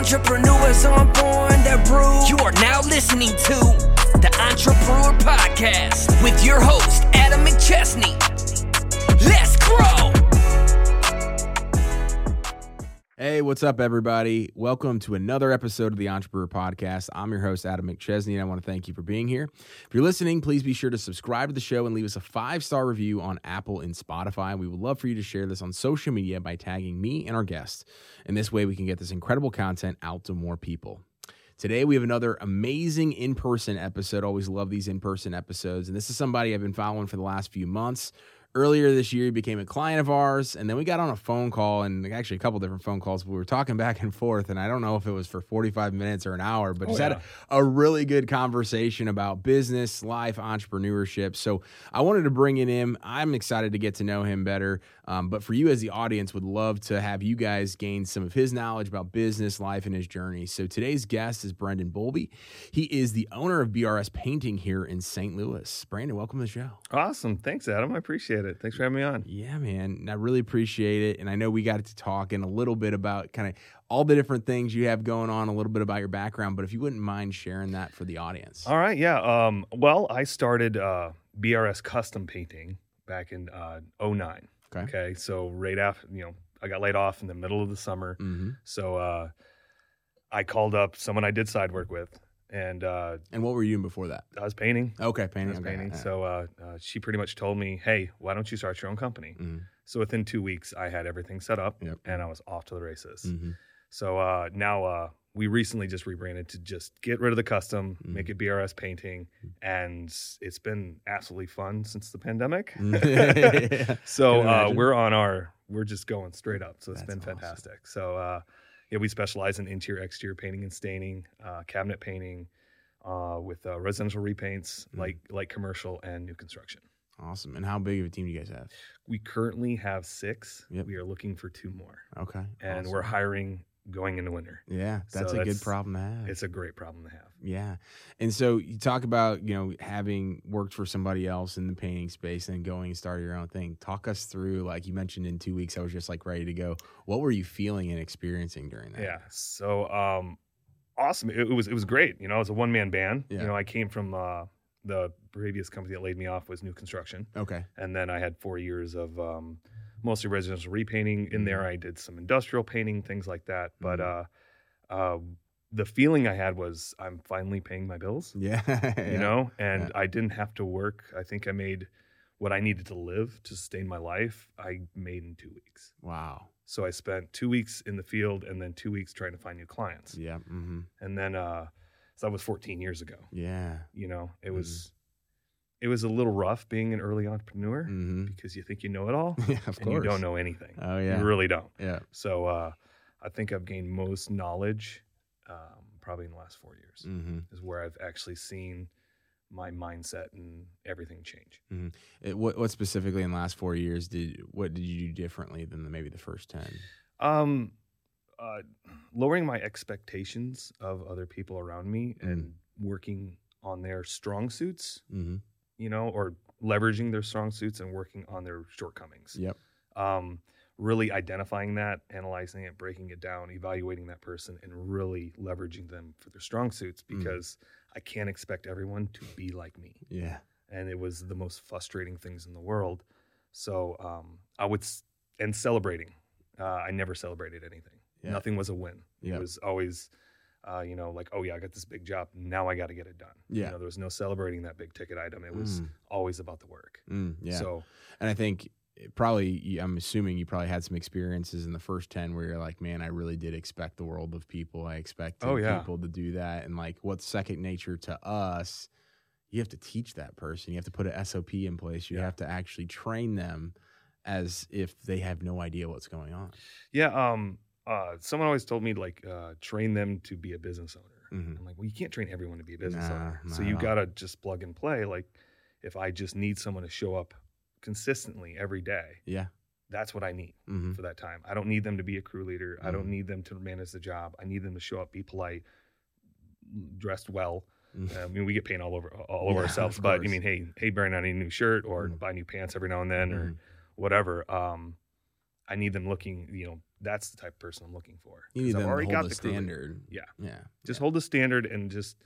Entrepreneurs on born that brew. You are now listening to the Entrepreneur Podcast with your host, Adam McChesney. Hey, what's up, everybody? Welcome to another episode of the Entrepreneur Podcast. I'm your host, Adam McChesney, and I want to thank you for being here. If you're listening, please be sure to subscribe to the show and leave us a five star review on Apple and Spotify. We would love for you to share this on social media by tagging me and our guests. And this way, we can get this incredible content out to more people. Today, we have another amazing in person episode. Always love these in person episodes. And this is somebody I've been following for the last few months. Earlier this year, he became a client of ours, and then we got on a phone call, and actually a couple different phone calls. We were talking back and forth, and I don't know if it was for 45 minutes or an hour, but Oh, just had a, a really good conversation about business, life, entrepreneurship. So I wanted to bring in him. I'm excited to get to know him better. Um, but for you as the audience, would love to have you guys gain some of his knowledge about business, life, and his journey. So today's guest is Brandon Bowlby. He is the owner of BRS Painting here in St. Louis. Brandon, welcome to the show. Awesome. Thanks, Adam. I appreciate it. Thanks for having me on. Yeah, man. I really appreciate it. And I know we got to talking a little bit about kind of all the different things you have going on, a little bit about your background, but if you wouldn't mind sharing that for the audience. All right. Yeah. Um, well, I started uh, BRS custom painting back in uh, 09. Okay. Okay. So right after, you know, I got laid off in the middle of the summer. hmm So uh, I called up someone I did side work with, and uh, And what were you doing before that? I was painting. Okay, I painting. was okay, painting. yeah. So uh, uh, she pretty much told me, "Hey, why don't you start your own company?" Mhm, So within two weeks, I had everything set up, Yep. and I was off to the races. mhm. So uh, now uh, we recently just rebranded to just get rid of the custom, Mm. make it BRS painting, and it's been absolutely fun since the pandemic. So uh, we're on our we're just going straight up. So it's That's been awesome. fantastic. So uh, yeah, we specialize in interior, exterior painting and staining, uh, cabinet painting, uh, with uh, residential repaints, Mm. like like commercial and new construction. Awesome. And how big of a team do you guys have? We currently have six. Yep. We are looking for two more, Okay. and we're hiring going into winter. Yeah, So that's a good problem to have. It's a great problem to have. Yeah. And so you talk about, you know, having worked for somebody else in the painting space and going and start your own thing. Talk us through, like you mentioned in two weeks, I was just like ready to go. What were you feeling and experiencing during that? Yeah. So um awesome. It, it was it was great. You know, it was a one man band. Yeah. You know, I came from uh the previous company that laid me off was new construction. Okay. And then I had four years of um mostly residential repainting. In there I did some industrial painting, things like that. But uh uh the feeling I had was I'm finally paying my bills. Yeah. You know, and I didn't have to work. I think I made what I needed to live to sustain my life, I made in two weeks. Wow. So I spent two weeks in the field and then two weeks trying to find new clients. Yeah. hmm and then uh so that was 14 years ago Yeah. you know it Mhm. was it was a little rough being an early entrepreneur hmm because you think you know it all Yeah, of and course. you don't know anything Oh, yeah. you really don't yeah. so uh i think i've gained most knowledge um, probably in the last four years hmm is where i've actually seen my mindset and everything change It, what, what specifically in the last four years did, what did you do differently than the, maybe the first 10? um uh lowering my expectations of other people around me Mm. and working on their strong suits hmm you know, or leveraging their strong suits and working on their shortcomings. Yep. Um, really identifying that, analyzing it, breaking it down, evaluating that person, and really leveraging them for their strong suits Mm. because I can't expect everyone to be like me. Yeah. And it was the most frustrating things in the world. So um, I would, s- and celebrating. Uh, I never celebrated anything. Yeah. Nothing was a win. Yep. It was always, uh, you know, like, oh yeah, I got this big job. Now I got to get it done. Yeah. You know, there was no celebrating that big ticket item. It was Mm, always about the work. mm, yeah. So And I think probably, I'm assuming you probably had some experiences in the first 10 where you're like, man, I really did expect the world of people. I expected Oh, yeah. people to do that. And like, what's second nature to us? You have to teach that person. You have to put an SOP in place. You Yeah. have to actually train them as if they have no idea what's going on. yeah, um, uh, someone always told me like uh, train them to be a business owner. Mhm. I'm like, well, you can't train everyone to be a business Nah, owner. So you gotta just plug and play. Like, if I just need someone to show up consistently every day, Yeah. that's what I need hmm for that time. I don't need them to be a crew leader. I don't Mhm. need them to manage the job. I need them to show up, be polite, dressed well. Mhm. I mean, we get paint all over all over Yeah, ourselves, but I mean, hey, hey, Brian, I need a new shirt or Mhm. buy new pants every now and then or Mhm. whatever. Um, I need them looking, you know, that's the type of person I'm looking for. You need I've already hold got the the crew. standard. Yeah. Yeah. Just hold the standard and just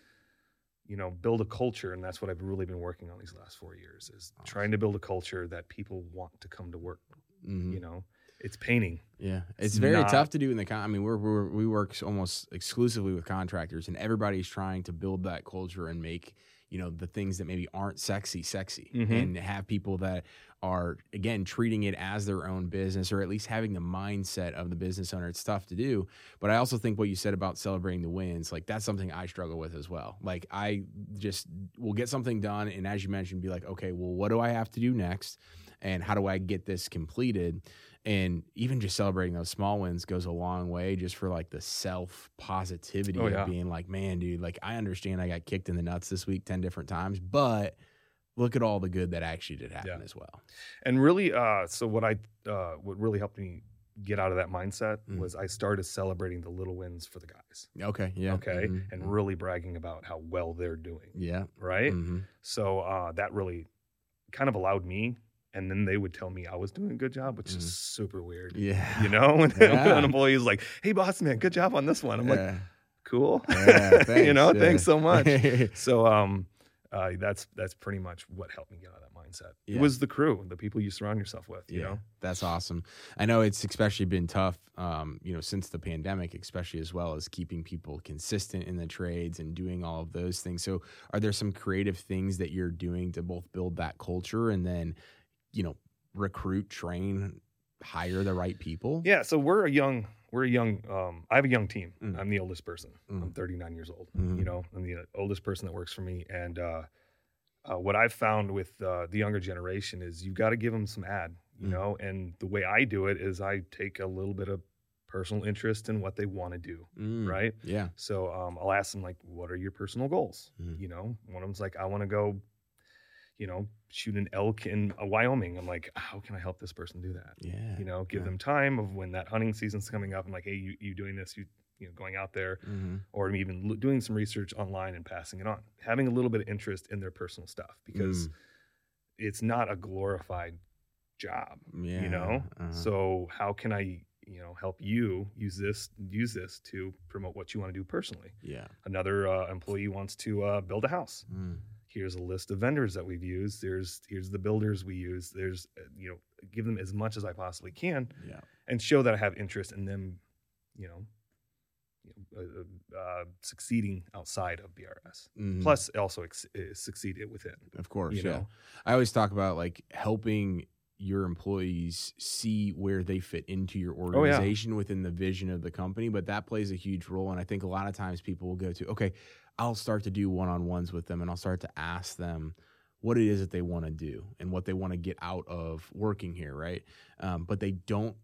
you know build a culture, and that's what I've really been working on these last four years is trying to build a culture that people want to come to work. Mhm. You know, it's painting. Yeah, it's, It's very not- tough to do in the. Con- I mean, we're, we're we work almost exclusively with contractors, and everybody's trying to build that culture and make you know the things that maybe aren't sexy sexy, Mhm. and have people that are again treating it as their own business, or at least having the mindset of the business owner. It's tough to do, but I also think what you said about celebrating the wins, like that's something I struggle with as well. Like I just will get something done, and as you mentioned, be like, okay, well, what do I have to do next? And how do I get this completed? and even just celebrating those small wins goes a long way just for like the self positivity Oh, yeah. of being like man dude like i understand i got kicked in the nuts this week 10 different times but look at all the good that actually did happen Yeah. as well And really, uh, so what I uh, what really helped me get out of that mindset Mm. was I started celebrating the little wins for the guys. okay yeah Okay, mhm, and mhm. really bragging about how well they're doing. yeah Right. mhm. So uh, that really kind of allowed me, and then they would tell me I was doing a good job, which is super weird. yeah You know, when, Yeah. an employee is like, "Hey, boss man, good job on this one," I'm like, "Cool, Yeah, you know, yeah. thanks so much." so um, uh, that's that's pretty much what helped me get out of that mindset. Yeah. It was the crew, the people you surround yourself with. You yeah, know, that's awesome. I know it's especially been tough, um, you know, since the pandemic, especially as well as keeping people consistent in the trades and doing all of those things. So, are there some creative things that you're doing to both build that culture and then, you know, recruit, train, hire the right people? yeah. So we're a young, we're a young. Um, I have a young team. Mm. I'm the oldest person. I'm Mm. 39 years old. Mhm. You know, I'm the oldest person that works for me, and uh, uh, what I've found with uh, the younger generation is you've got to give them some ad. You Mm. know, and the way I do it is I take a little bit of personal interest in what they want to do. Mm, Right. Yeah. So um, I'll ask them like, "What are your personal goals?" Mhm. You know, one of them's like, "I want to go, you know, shoot an elk in uh, Wyoming." I'm like, "How can I help this person do that?" Yeah. You know, give yeah. them time of when that hunting season's coming up. I'm like, "Hey, you, you doing this? You you know, going out there, Mhm. or even lo- doing some research online and passing it on, having a little bit of interest in their personal stuff because Mm. it's not a glorified job." Yeah. you know uh-huh. so how can i you know help you use this use this to promote what you want to do personally yeah. another uh, employee wants to uh, build a house Mm. Here's a list of vendors that we've used there's here's the builders we use there's uh, you know give them as much as i possibly can Yeah. and show that i have interest in them you know you know, uh, uh, succeeding outside of brs Mhm. plus also ex- uh, succeed it within Of course, you yeah. know I always talk about like helping your employees see where they fit into your Oh, yeah. organization within the vision of the company, but that plays a huge role. And I think a lot of times people will go to, okay, I'll start to do one on ones with them and I'll start to ask them what it is that they want to do and what they want to get out of working here, right? Um, but they don't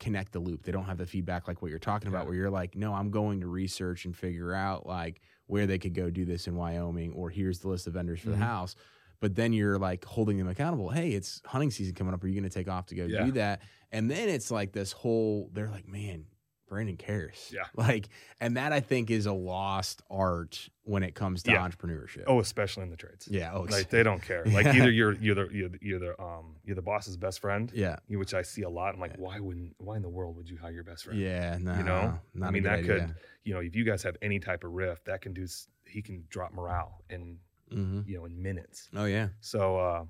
connect the loop. They don't have the feedback like what you're talking about, where you're like, no, I'm going to research and figure out like where they could go do this in Wyoming, or here's the list of vendors for Mhm. the house. But then you're like holding them accountable. Hey, it's hunting season coming up. Are you going to take off to go Yeah. do that? And then it's like this whole. They're like, man, Brandon cares. Yeah. Like, and that I think is a lost art when it comes to Yeah. entrepreneurship. oh especially in the trades yeah. Oh, like they don't care. Like either you're you're the you're the, you're the um you're the boss's best friend, yeah. which I see a lot. I'm like, Yeah. why wouldn't why in the world would you hire your best friend? Yeah. No. you know, not I mean that idea. could you know if you guys have any type of rift, that can do he can drop morale in Mhm. you know in minutes. Oh yeah. So uh,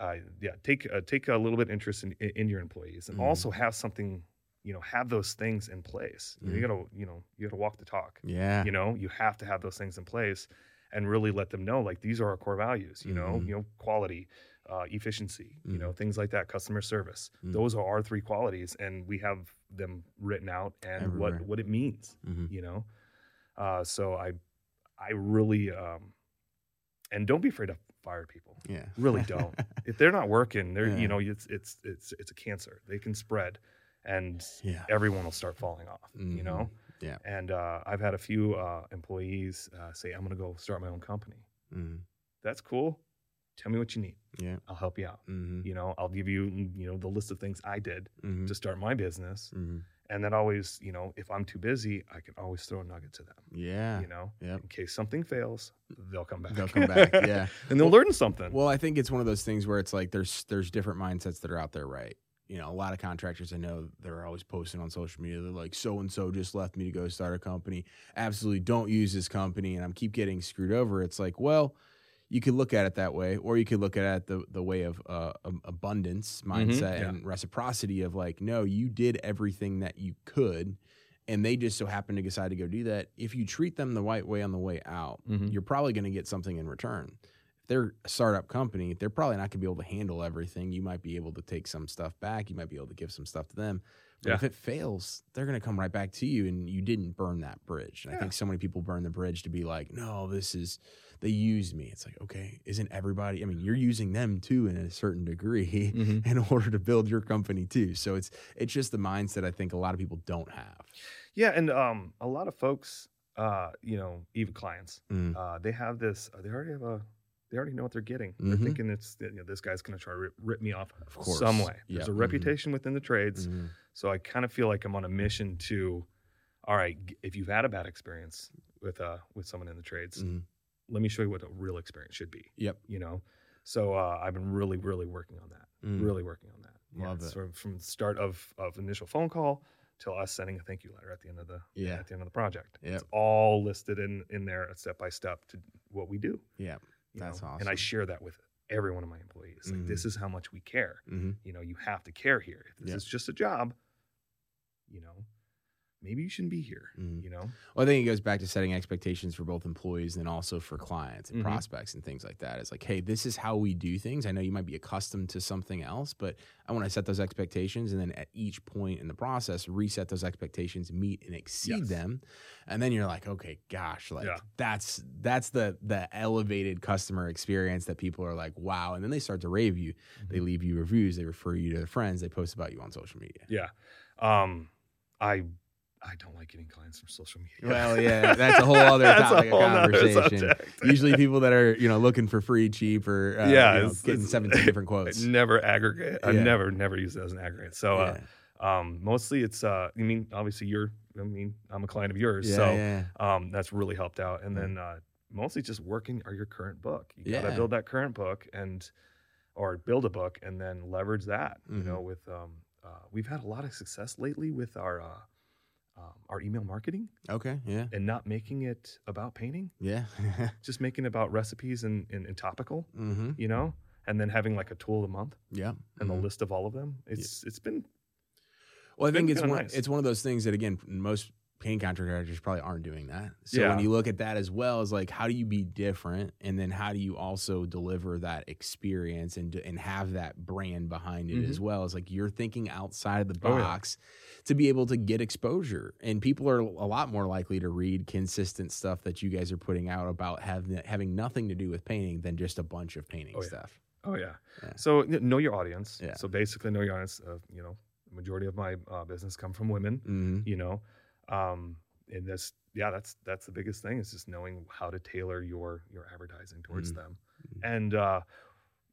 uh yeah, take uh, take a little bit interest in in your employees, and Mhm. also have something you know have those things in place. You, you gotta you know you gotta walk the talk. Yeah. You know you have to have those things in place. And really let them know, like these are our core values. You know, Mhm. you know, quality, uh, efficiency, you know, things like that, customer service. Mm. Those are our three qualities, and we have them written out and Everywhere. what what it means. Mhm. You know, uh, so I I really um, and don't be afraid to fire people. Yeah. Really don't. if they're not working, they're Yeah. you know it's it's it's it's a cancer. They can spread, and yeah. everyone will start falling off. You Mhm. know. Yeah. And uh, I've had a few uh, employees uh, say, "I'm going to go start my own company." Mhm. That's cool. Tell me what you need. Yeah. I'll help you out. Mhm. You know, I'll give you you know the list of things I did Mhm. to start my business, Mhm. and then always you know if I'm too busy, I can always throw a nugget to them. Yeah. You know, Yep. in case something fails, they'll come back. They'll come back. Yeah. and they'll learn something. Well, I think it's one of those things where it's like there's there's different mindsets that are out there, right? You know, a lot of contractors I know they're always posting on social media. They're like, so and so just left me to go start a company. Absolutely don't use this company. And I'm keep getting screwed over. It's like, well, you could look at it that way, or you could look at it the, the way of uh, abundance mindset yeah. and reciprocity of like, no, you did everything that you could. And they just so happen to decide to go do that. If you treat them the right way on the way out, Mhm. you're probably going to get something in return. They're a startup company, they're probably not going to be able to handle everything. You might be able to take some stuff back. You might be able to give some stuff to them. But Yeah. if it fails, they're going to come right back to you, and you didn't burn that bridge. And I think so many people burn the bridge to be like, no, this is they used me. It's like, okay, isn't everybody? I mean, you're using them too in a certain degree Mhm. in order to build your company too. So it's it's just the mindset I think a lot of people don't have. Yeah, and um, a lot of folks, uh, you know, even clients, Mm. uh, they have this. They already have a. They already know what they're getting. They're thinking it's you know this guy's going to try to rip, rip me off Of course. some way. Yeah. There's a Mhm. reputation within the trades, Mhm. so I kind of feel like I'm on a mission to. All right, if you've had a bad experience with uh with someone in the trades, Mhm. let me show you what a real experience should be. Yep. You know, so uh, I've been really, really working on that. Mm. Really working on that. Love it. So from the start of of initial phone call till us sending a thank you letter at the end of the Yeah. at the end of the project. Yep. It's all listed in in there step by step to what we do. Yeah. That's know? And I share that with every one of my employees. Like Mhm. this is how much we care. hmm You know, you have to care here. If this Yep. is just a job, you know, maybe you shouldn't be here. Mhm. You know, Well, I think it goes back to setting expectations for both employees and also for clients and Mhm. prospects and things like that. It's like, hey, this is how we do things. I know you might be accustomed to something else, but I want to set those expectations and then at each point in the process, reset those expectations, meet and exceed Yes. them. And then you're like, okay, gosh, like Yeah. that's that's the the elevated customer experience that people are like, wow. And then they start to rave you. They Mm-hmm. leave you reviews, they refer you to their friends, they post about you on social media. yeah. Um, I I don't like getting clients from social media. Well, yeah, that's a whole other topic whole of conversation. Usually, people that are you know looking for free, cheap, or uh, Yeah, you know, it's- getting it's- seventeen different quotes. I never aggregate. I never never use it as an aggregate. So uh, um, mostly it's uh, I mean, obviously you're. I mean, I'm a client of yours, yeah, so yeah. um, that's really helped out. And Yeah. then uh, mostly just working or your current book. You gotta Yeah. build that current book and or build a book and then leverage that. You Mhm. know, with um, uh, we've had a lot of success lately with our uh, um, our email marketing Okay, yeah, and not making it about painting, yeah. just making it about recipes and, and, and topical. mm-hmm. You know, and then having like a tool of the month Yeah, and mhm. the list of all of them. It's it's been Well, I think it's one. nice. It's one of those things that again, most paint contractors probably aren't doing that. So when you look at that as well, is like how do you be different, and then how do you also deliver that experience and and have that brand behind it as well? Is like you're thinking outside of the Mm-hmm. Oh, yeah. box to be able to get exposure, and people are a lot more likely to read consistent stuff that you guys are putting out about having having nothing to do with painting than just a bunch of painting Oh, yeah. stuff. Oh yeah. Yeah. So know your audience. Yeah. So basically, know your audience. Uh, you know, the majority of my uh, business come from women. hmm You know, um, and that's yeah, that's that's the biggest thing is just knowing how to tailor your your advertising towards Mhm. them. Mhm. And uh,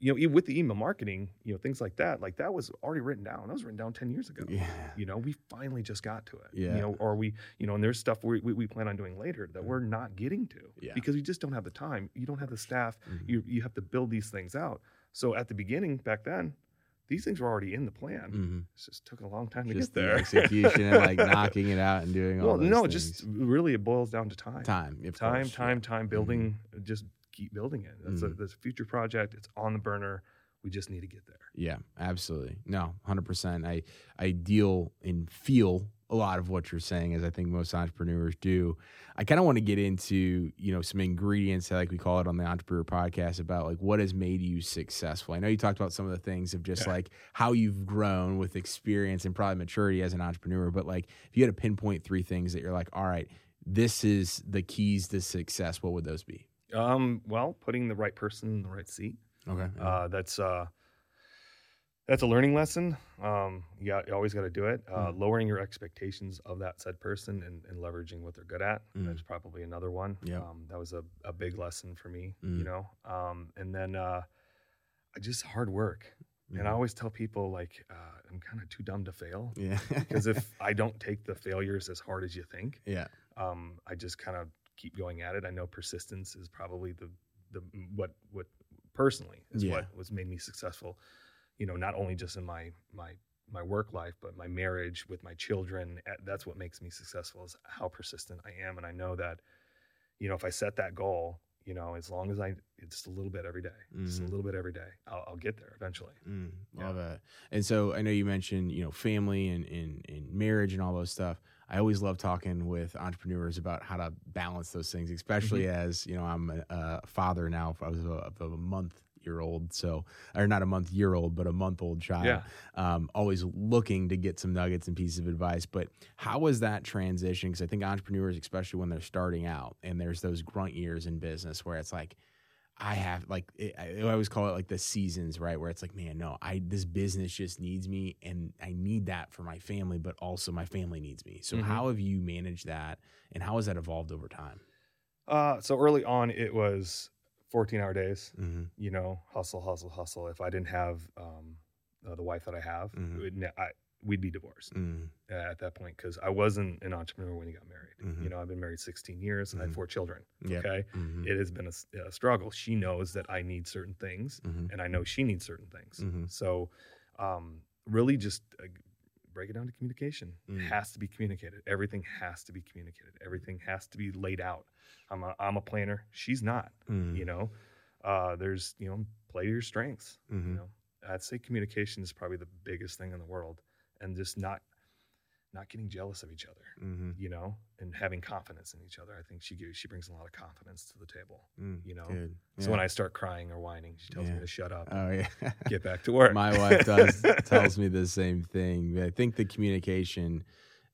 you know, with the email marketing, you know, things like that, like that was already written down. That was written down ten years ago. Yeah. You know, we finally just got to it. Yeah. You know, or we, you know, and there's stuff we, we, we plan on doing later that we're not getting to Yeah. because we just don't have the time. You don't have the staff Mhm. you you have to build these things out. So at the beginning, back then, these things were already in the plan. Mhm. It just took a long time to get the there. execution and like knocking it out and doing all well, no, things. just really it boils down to time. time, time, course, time, yeah. time. Building, just keep building it. That's a Mhm. that's a future project. It's on the burner. We just need to get there. Yeah, absolutely. No, hundred percent. I I deal and feel a lot of what you're saying, as I think most entrepreneurs do. I kind of want to get into you know some ingredients, like we call it on the Entrepreneur Podcast, about like what has made you successful. I know you talked about some of the things of just Yeah. like how you've grown with experience and probably maturity as an entrepreneur. But like, if you had to pinpoint three things that you're like, all right, this is the keys to success. What would those be? Um, well, putting the right person in the right seat. Okay. Uh, that's uh, that's a learning lesson. Um, you, got, you always got to do it. Uh, Mm. Lowering your expectations of that said person and, and leveraging what they're good at. Mm. That's probably another one. Yep. Um, that was a, a big lesson for me. Mm. You know, um, and then uh, just hard work. And I Mhm. always tell people like uh, I'm kind of too dumb to fail yeah. because if I don't take the failures as hard as you think, yeah. um, I just kind of keep going at it. I know persistence is probably the the what what personally is Yeah. what was made me successful. You know, not only just in my my my work life, but my marriage with my children. eh, That's what makes me successful is how persistent I am, and I know that, you know, if I set that goal, you know, as long as I it's a little bit every day, just a Mhm. little bit every day, I'll, I'll get there eventually. Mm, Yeah. that. And so I know you mentioned, you know, family and, and, and marriage and all those stuff. I always love talking with entrepreneurs about how to balance those things, especially Mm-hmm. as, you know, I'm a, a father now. I was a, a month year old. So, or not a month year old, but a month old child. Yeah. Um, always looking to get some nuggets and pieces of advice. But how was that transition? Because I think entrepreneurs, especially when they're starting out and there's those grunt years in business where it's like, I have like it, I always call it like the seasons, right? Where it's like, man, no, I this business just needs me, and I need that for my family, but also my family needs me. So Mhm. how have you managed that, and how has that evolved over time? Uh, so early on, it was 14 hour days. Mm-hmm. You know, hustle, hustle, hustle. If I didn't have um, uh, the wife that I have, Mhm. would I, we'd be divorced Mm-hmm. uh, at that point because I wasn't an entrepreneur when he got married. Mhm. You know, I've been married 16 years and I have four children. Yeah. Okay. Mm-hmm. It has been a struggle. She knows that I need certain things Mm-hmm. and I know she needs certain things. So, um, really just uh, break it down to communication. Mm. It has to be communicated. Everything has to be communicated. Everything has to be laid out. I'm a, I'm a planner. She's not, Mm-hmm. you know, uh, there's, you know, play to your strengths, Mhm. you know, I'd say communication is probably the biggest thing in the world and just not, not getting jealous of each other, Mm-hmm. you know, and having confidence in each other. I think she gives, she brings a lot of confidence to the table. Mm, you know, good. So when I start crying or whining, she tells Yeah. me to shut up, oh yeah, get back to work. My wife does tells me the same thing. I think the communication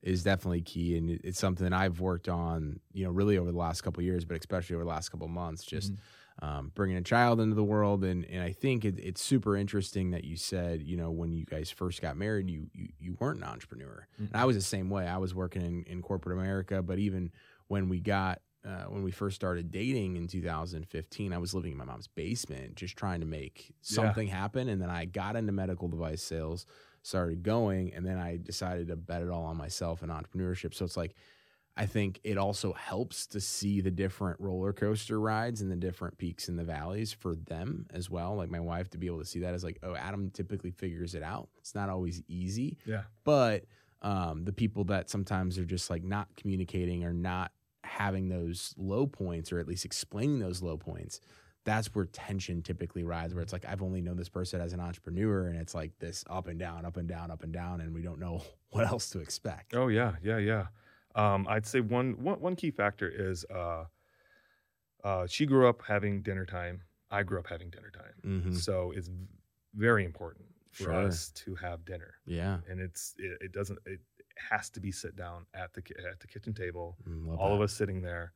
is definitely key, and it's something I've worked on. You know, really over the last couple of years, but especially over the last couple of months, just Mhm. Um, bringing a child into the world. And and I think it, it's super interesting that you said, you know, when you guys first got married, you you, you weren't an entrepreneur. And I was the same way. I was working in, in corporate America, but even when we got uh, when we first started dating in 2015, I was living in my mom's basement, just trying to make something happen. And then I got into medical device sales, started going, and then I decided to bet it all on myself and entrepreneurship. So it's like I think it also helps to see the different roller coaster rides and the different peaks and the valleys for them as well. Like my wife to be able to see that as like, oh, Adam typically figures it out. It's not always easy yeah. but um, the people that sometimes are just like not communicating or not having those low points or at least explaining those low points that's where tension typically rides where it's like i've only known this person as an entrepreneur and it's like this up and down up and down up and down and we don't know what else to expect Oh yeah, yeah, yeah. Um, I'd say one, one one key factor is uh, uh, she grew up having dinner time. I grew up having dinner time, Mhm. so it's very important for Sure. us to have dinner. yeah And it's it, it doesn't it has to be sit down at the at the kitchen table. Mm, all of us sitting there.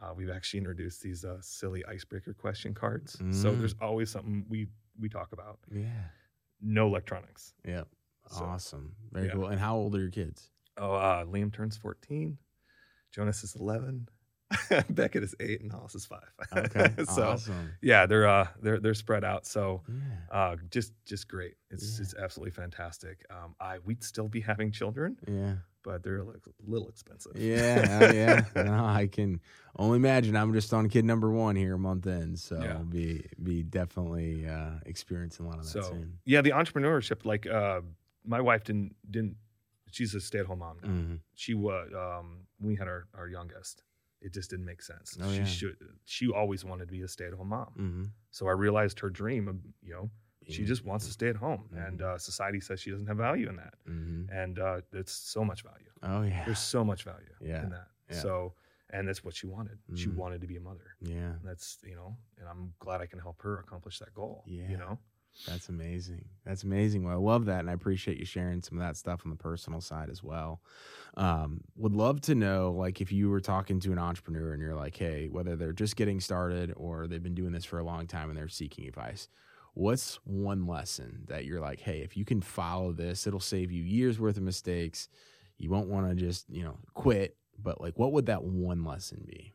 Uh, we've actually introduced these uh, silly icebreaker question cards. So Mm. there's always something we we talk about. yeah No electronics. yep So, awesome very yeah. cool and how old are your kids Oh, uh, Liam turns 14. Jonas is 11. Beckett is eight, and Hollis is five. okay so awesome yeah, they're uh they're they're spread out. So yeah uh just just great. It's Yeah. it's absolutely fantastic. Um, I we'd still be having children, yeah but they're like a little expensive. Yeah, oh, yeah. No, I can only imagine. I'm just on kid number one here, a month in, so Yeah. I'll be be definitely uh, experiencing a lot of that So soon. yeah, the entrepreneurship. Like uh, my wife didn't didn't. She's a stay at home mom now. Mhm. She was um we had our our youngest. It just didn't make sense. Oh, she yeah. should. She always wanted to be a stay at home mom. Mhm. So I realized her dream of you know she just wants to stay at home Mhm. and uh, society says she doesn't have value in that Mhm. and uh, it's so much value Oh yeah, there's so much value Yeah, in that yeah. so and that's what she wanted she wanted to be a mother yeah. and that's you know and i'm glad i can help her accomplish that goal Yeah. you know That's amazing. That's amazing. Well, I love that, and I appreciate you sharing some of that stuff on the personal side as well. Um, would love to know, like, if you were talking to an entrepreneur and you're like, hey, whether they're just getting started or they've been doing this for a long time and they're seeking advice, what's one lesson that you're like, hey, if you can follow this, it'll save you years worth of mistakes. You won't want to just, you know, quit. But like, what would that one lesson be?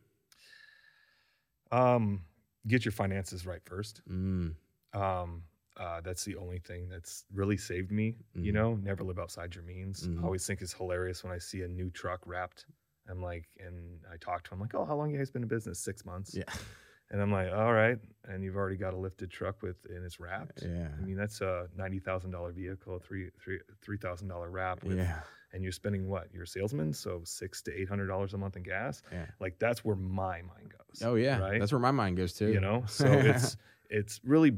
um get your finances right first Mm, um uh, that's the only thing that's really saved me. You Mhm. know, never live outside your means. Mhm. I always think it's hilarious when I see a new truck wrapped. I'm like, and I talk to him like, "Oh, how long you guys been in business? Six months." yeah. And I'm like, all right. And you've already got a lifted truck with and it's wrapped. Yeah. I mean, that's a ninety thousand dollar vehicle, three three three thousand dollar wrap with Yeah. and you're spending what? You're a salesman, so six to eight hundred dollars a month in gas. Yeah. Like that's where my mind goes. Oh yeah. Right. That's where my mind goes too. you know? So it's it's really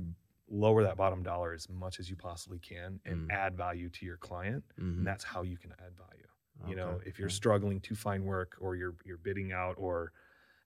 lower that bottom dollar as much as you possibly can and Mm. add value to your client. Mhm. And that's how you can add value. You know, if you're okay. struggling to find work or you're you're bidding out or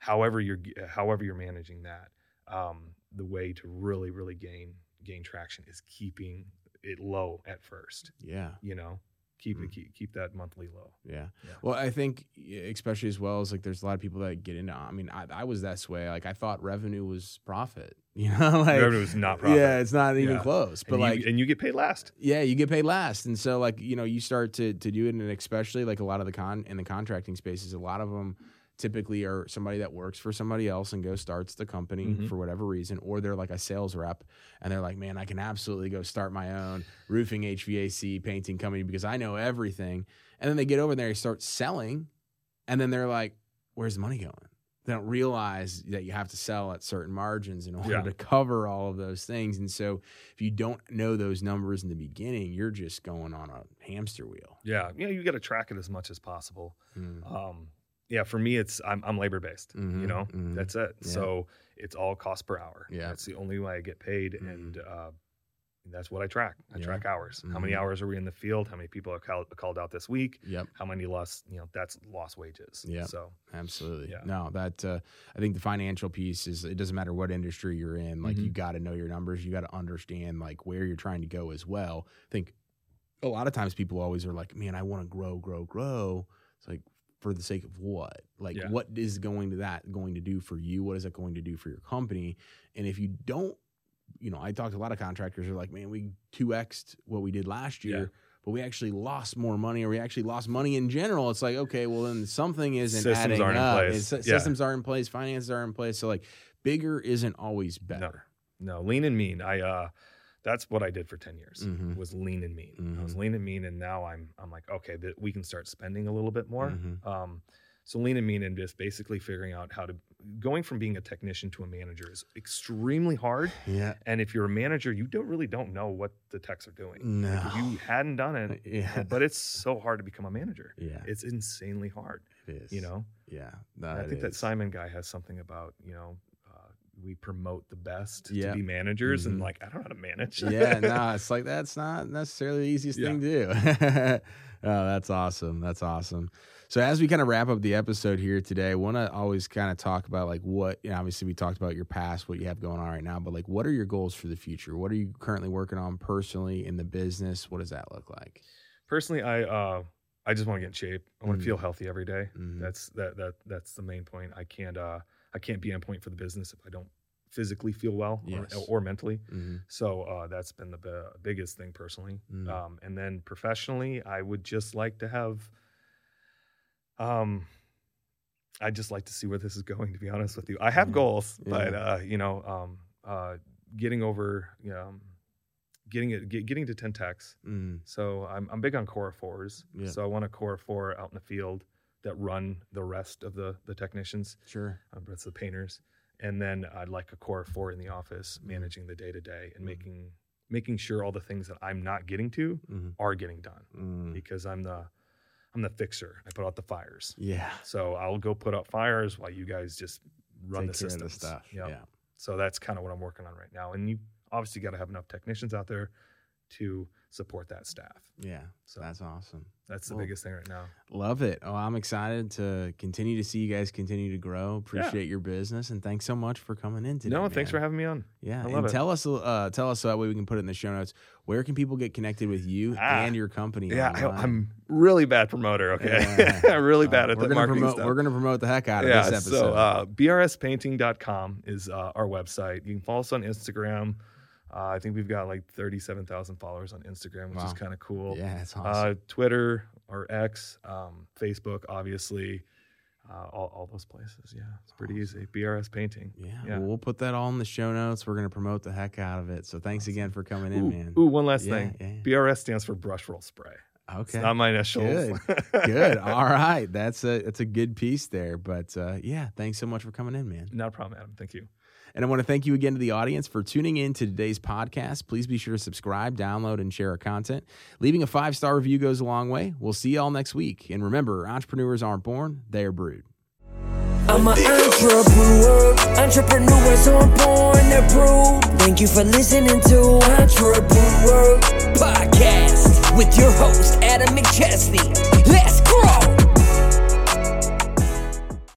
however you're however you're managing that, um, the way to really really gain gain traction is keeping it low at first. Yeah. You know, keep Mm. it keep, keep that monthly low. Yeah. Yeah. Well, I think especially as well as like there's a lot of people that get into. I mean, I, I was that way. Like I thought revenue was profit. You know, like Revenue is not profit. Yeah, it's not even Yeah. close. But and like, you, and you get paid last. yeah, you get paid last, and so like you know you start to to do it, and especially like a lot of the con in the contracting spaces, a lot of them typically are somebody that works for somebody else and goes starts the company Mhm. for whatever reason, or they're like a sales rep and they're like, man, I can absolutely go start my own roofing, HVAC, painting company because I know everything. And then they get over there, and start selling, and then they're like, where's the money going? They don't realize that you have to sell at certain margins in order Yeah. to cover all of those things. And so if you don't know those numbers in the beginning, you're just going on a hamster wheel. Yeah, you know, you got to track it as much as possible. Mm. Um, yeah, for me, it's I'm, I'm labor based. Mhm, You know, mhm. that's it. Yeah. So it's all cost per hour. Yeah. that's the only way I get paid, Mhm. and uh, that's what I track. I Yeah. track hours. How many Mhm. hours are we in the field? How many people are call, called out this week? Yep. How many lost? You know, that's lost wages. Yeah. So Absolutely. Yeah. No, that uh, I think the financial piece is it doesn't matter what industry you're in. Like you Mhm. got to know your numbers. You got to understand like where you're trying to go as well. I think a lot of times people always are like, "Man, I want to grow, grow, grow." It's like for the sake of what? Like Yeah. what is going to that going to do for you? What is it going to do for your company? And if you don't, you know, I talked to a lot of contractors who are like, "Man, we 2x'd what we did last year." Yeah. But we actually lost more money, or we actually lost money in general. It's like, okay, well, then something isn't Systems adding aren't in up. place. It's- Yeah. Systems are in place, finances are in place. So like, bigger isn't always better. no, lean and mean. I uh, that's what I did for ten years. Mhm. Was lean and mean. I was Mhm. lean and mean, and now I'm I'm like, okay, that we can start spending a little bit more. Mhm. Um, so lean and mean and just basically figuring out how to going from being a technician to a manager is extremely hard. Yeah. And if you're a manager, you don't really don't know what the techs are doing. No. Like if you hadn't done it, yeah. but it's so hard to become a manager. Yeah. It's insanely hard, It is. you know. Yeah. I think that Simon guy has something about you know. We promote the best Yeah. to be managers, Mhm. and like I don't know how to manage. yeah, no, it's like that's not necessarily the easiest Yeah. thing to do. oh, that's awesome. That's awesome. So as we kind of wrap up the episode here today, I want to always kind of talk about like what, you know, obviously we talked about your past, what you have going on right now, but like what are your goals for the future? What are you currently working on personally in the business? What does that look like? Personally, I uh, I just want to get in shape. I want Mhm. to feel healthy every day. Mhm. That's that that that's the main point. I can't uh I can't be on point for the business if I don't physically feel well Yes. or, or mentally. Mhm. So uh, that's been the bi- biggest thing personally. Mm. Um, and then professionally, I would just like to have. Um, I just like to see where this is going. To be honest with you, I have Yeah. goals, but uh, you know, um, uh, getting over, you know, um, getting it, get, getting to ten techs. Mhm. So I'm I'm big on core fours. Yeah. So I want a core four out in the field that run the rest of the the technicians Sure. um, that's the painters. And then I'd like a core four in the office, Mm-hmm. managing the day to day and making making sure all the things that I'm not getting to Mhm. are getting done Mm. because I'm the I'm the fixer. I put out the fires, Yeah. so I'll go put out fires while you guys just run Take the care of the stuff. Yep. Yeah. So that's kind of what I'm working on right now. And you obviously got to have enough technicians out there to support that staff. Yeah. So That's awesome. that's the Well, biggest thing right now. Love it. Oh, I'm excited to continue to see you guys continue to grow. Appreciate your business and thanks so much for coming in today. no, thanks for having me on. Yeah, I and it. tell us, uh, tell us so that way we can put it in the show notes. Where can people get connected with you Ah, and your company? Yeah, I? I'm really bad promoter. Okay, Yeah. really Uh, bad at we're the gonna marketing promote, stuff. We're going to promote the heck out of yeah, this episode. so uh, brspainting.com is uh, our website. You can follow us on Instagram. Uh, I think we've got like 37,000 followers on Instagram, which is kind of cool. yeah, it's Uh, awesome. Twitter or X, um, Facebook, obviously, uh, all, all those places. Yeah, it's pretty easy. BRS Painting. yeah, yeah. Well, we'll put that all in the show notes. We're going to promote the heck out of it. So thanks again for coming in, Ooh, man. ooh, one last Yeah, thing. yeah. BRS stands for brush roll spray. It's Okay. not my initials. Good. All right. That's a that's a good piece there. But uh, yeah, thanks so much for coming in, man. Not a problem, Adam. Thank you. And I want to thank you again to the audience for tuning in to today's podcast. Please be sure to subscribe, download, and share our content. Leaving a five star review goes a long way. We'll see you all next week. And remember, entrepreneurs aren't born, they are brewed. I'm an entrepreneur, entrepreneurs on born, they're brewed. Thank you for listening to Entrepreneur Podcast with your host, Adam McChesney.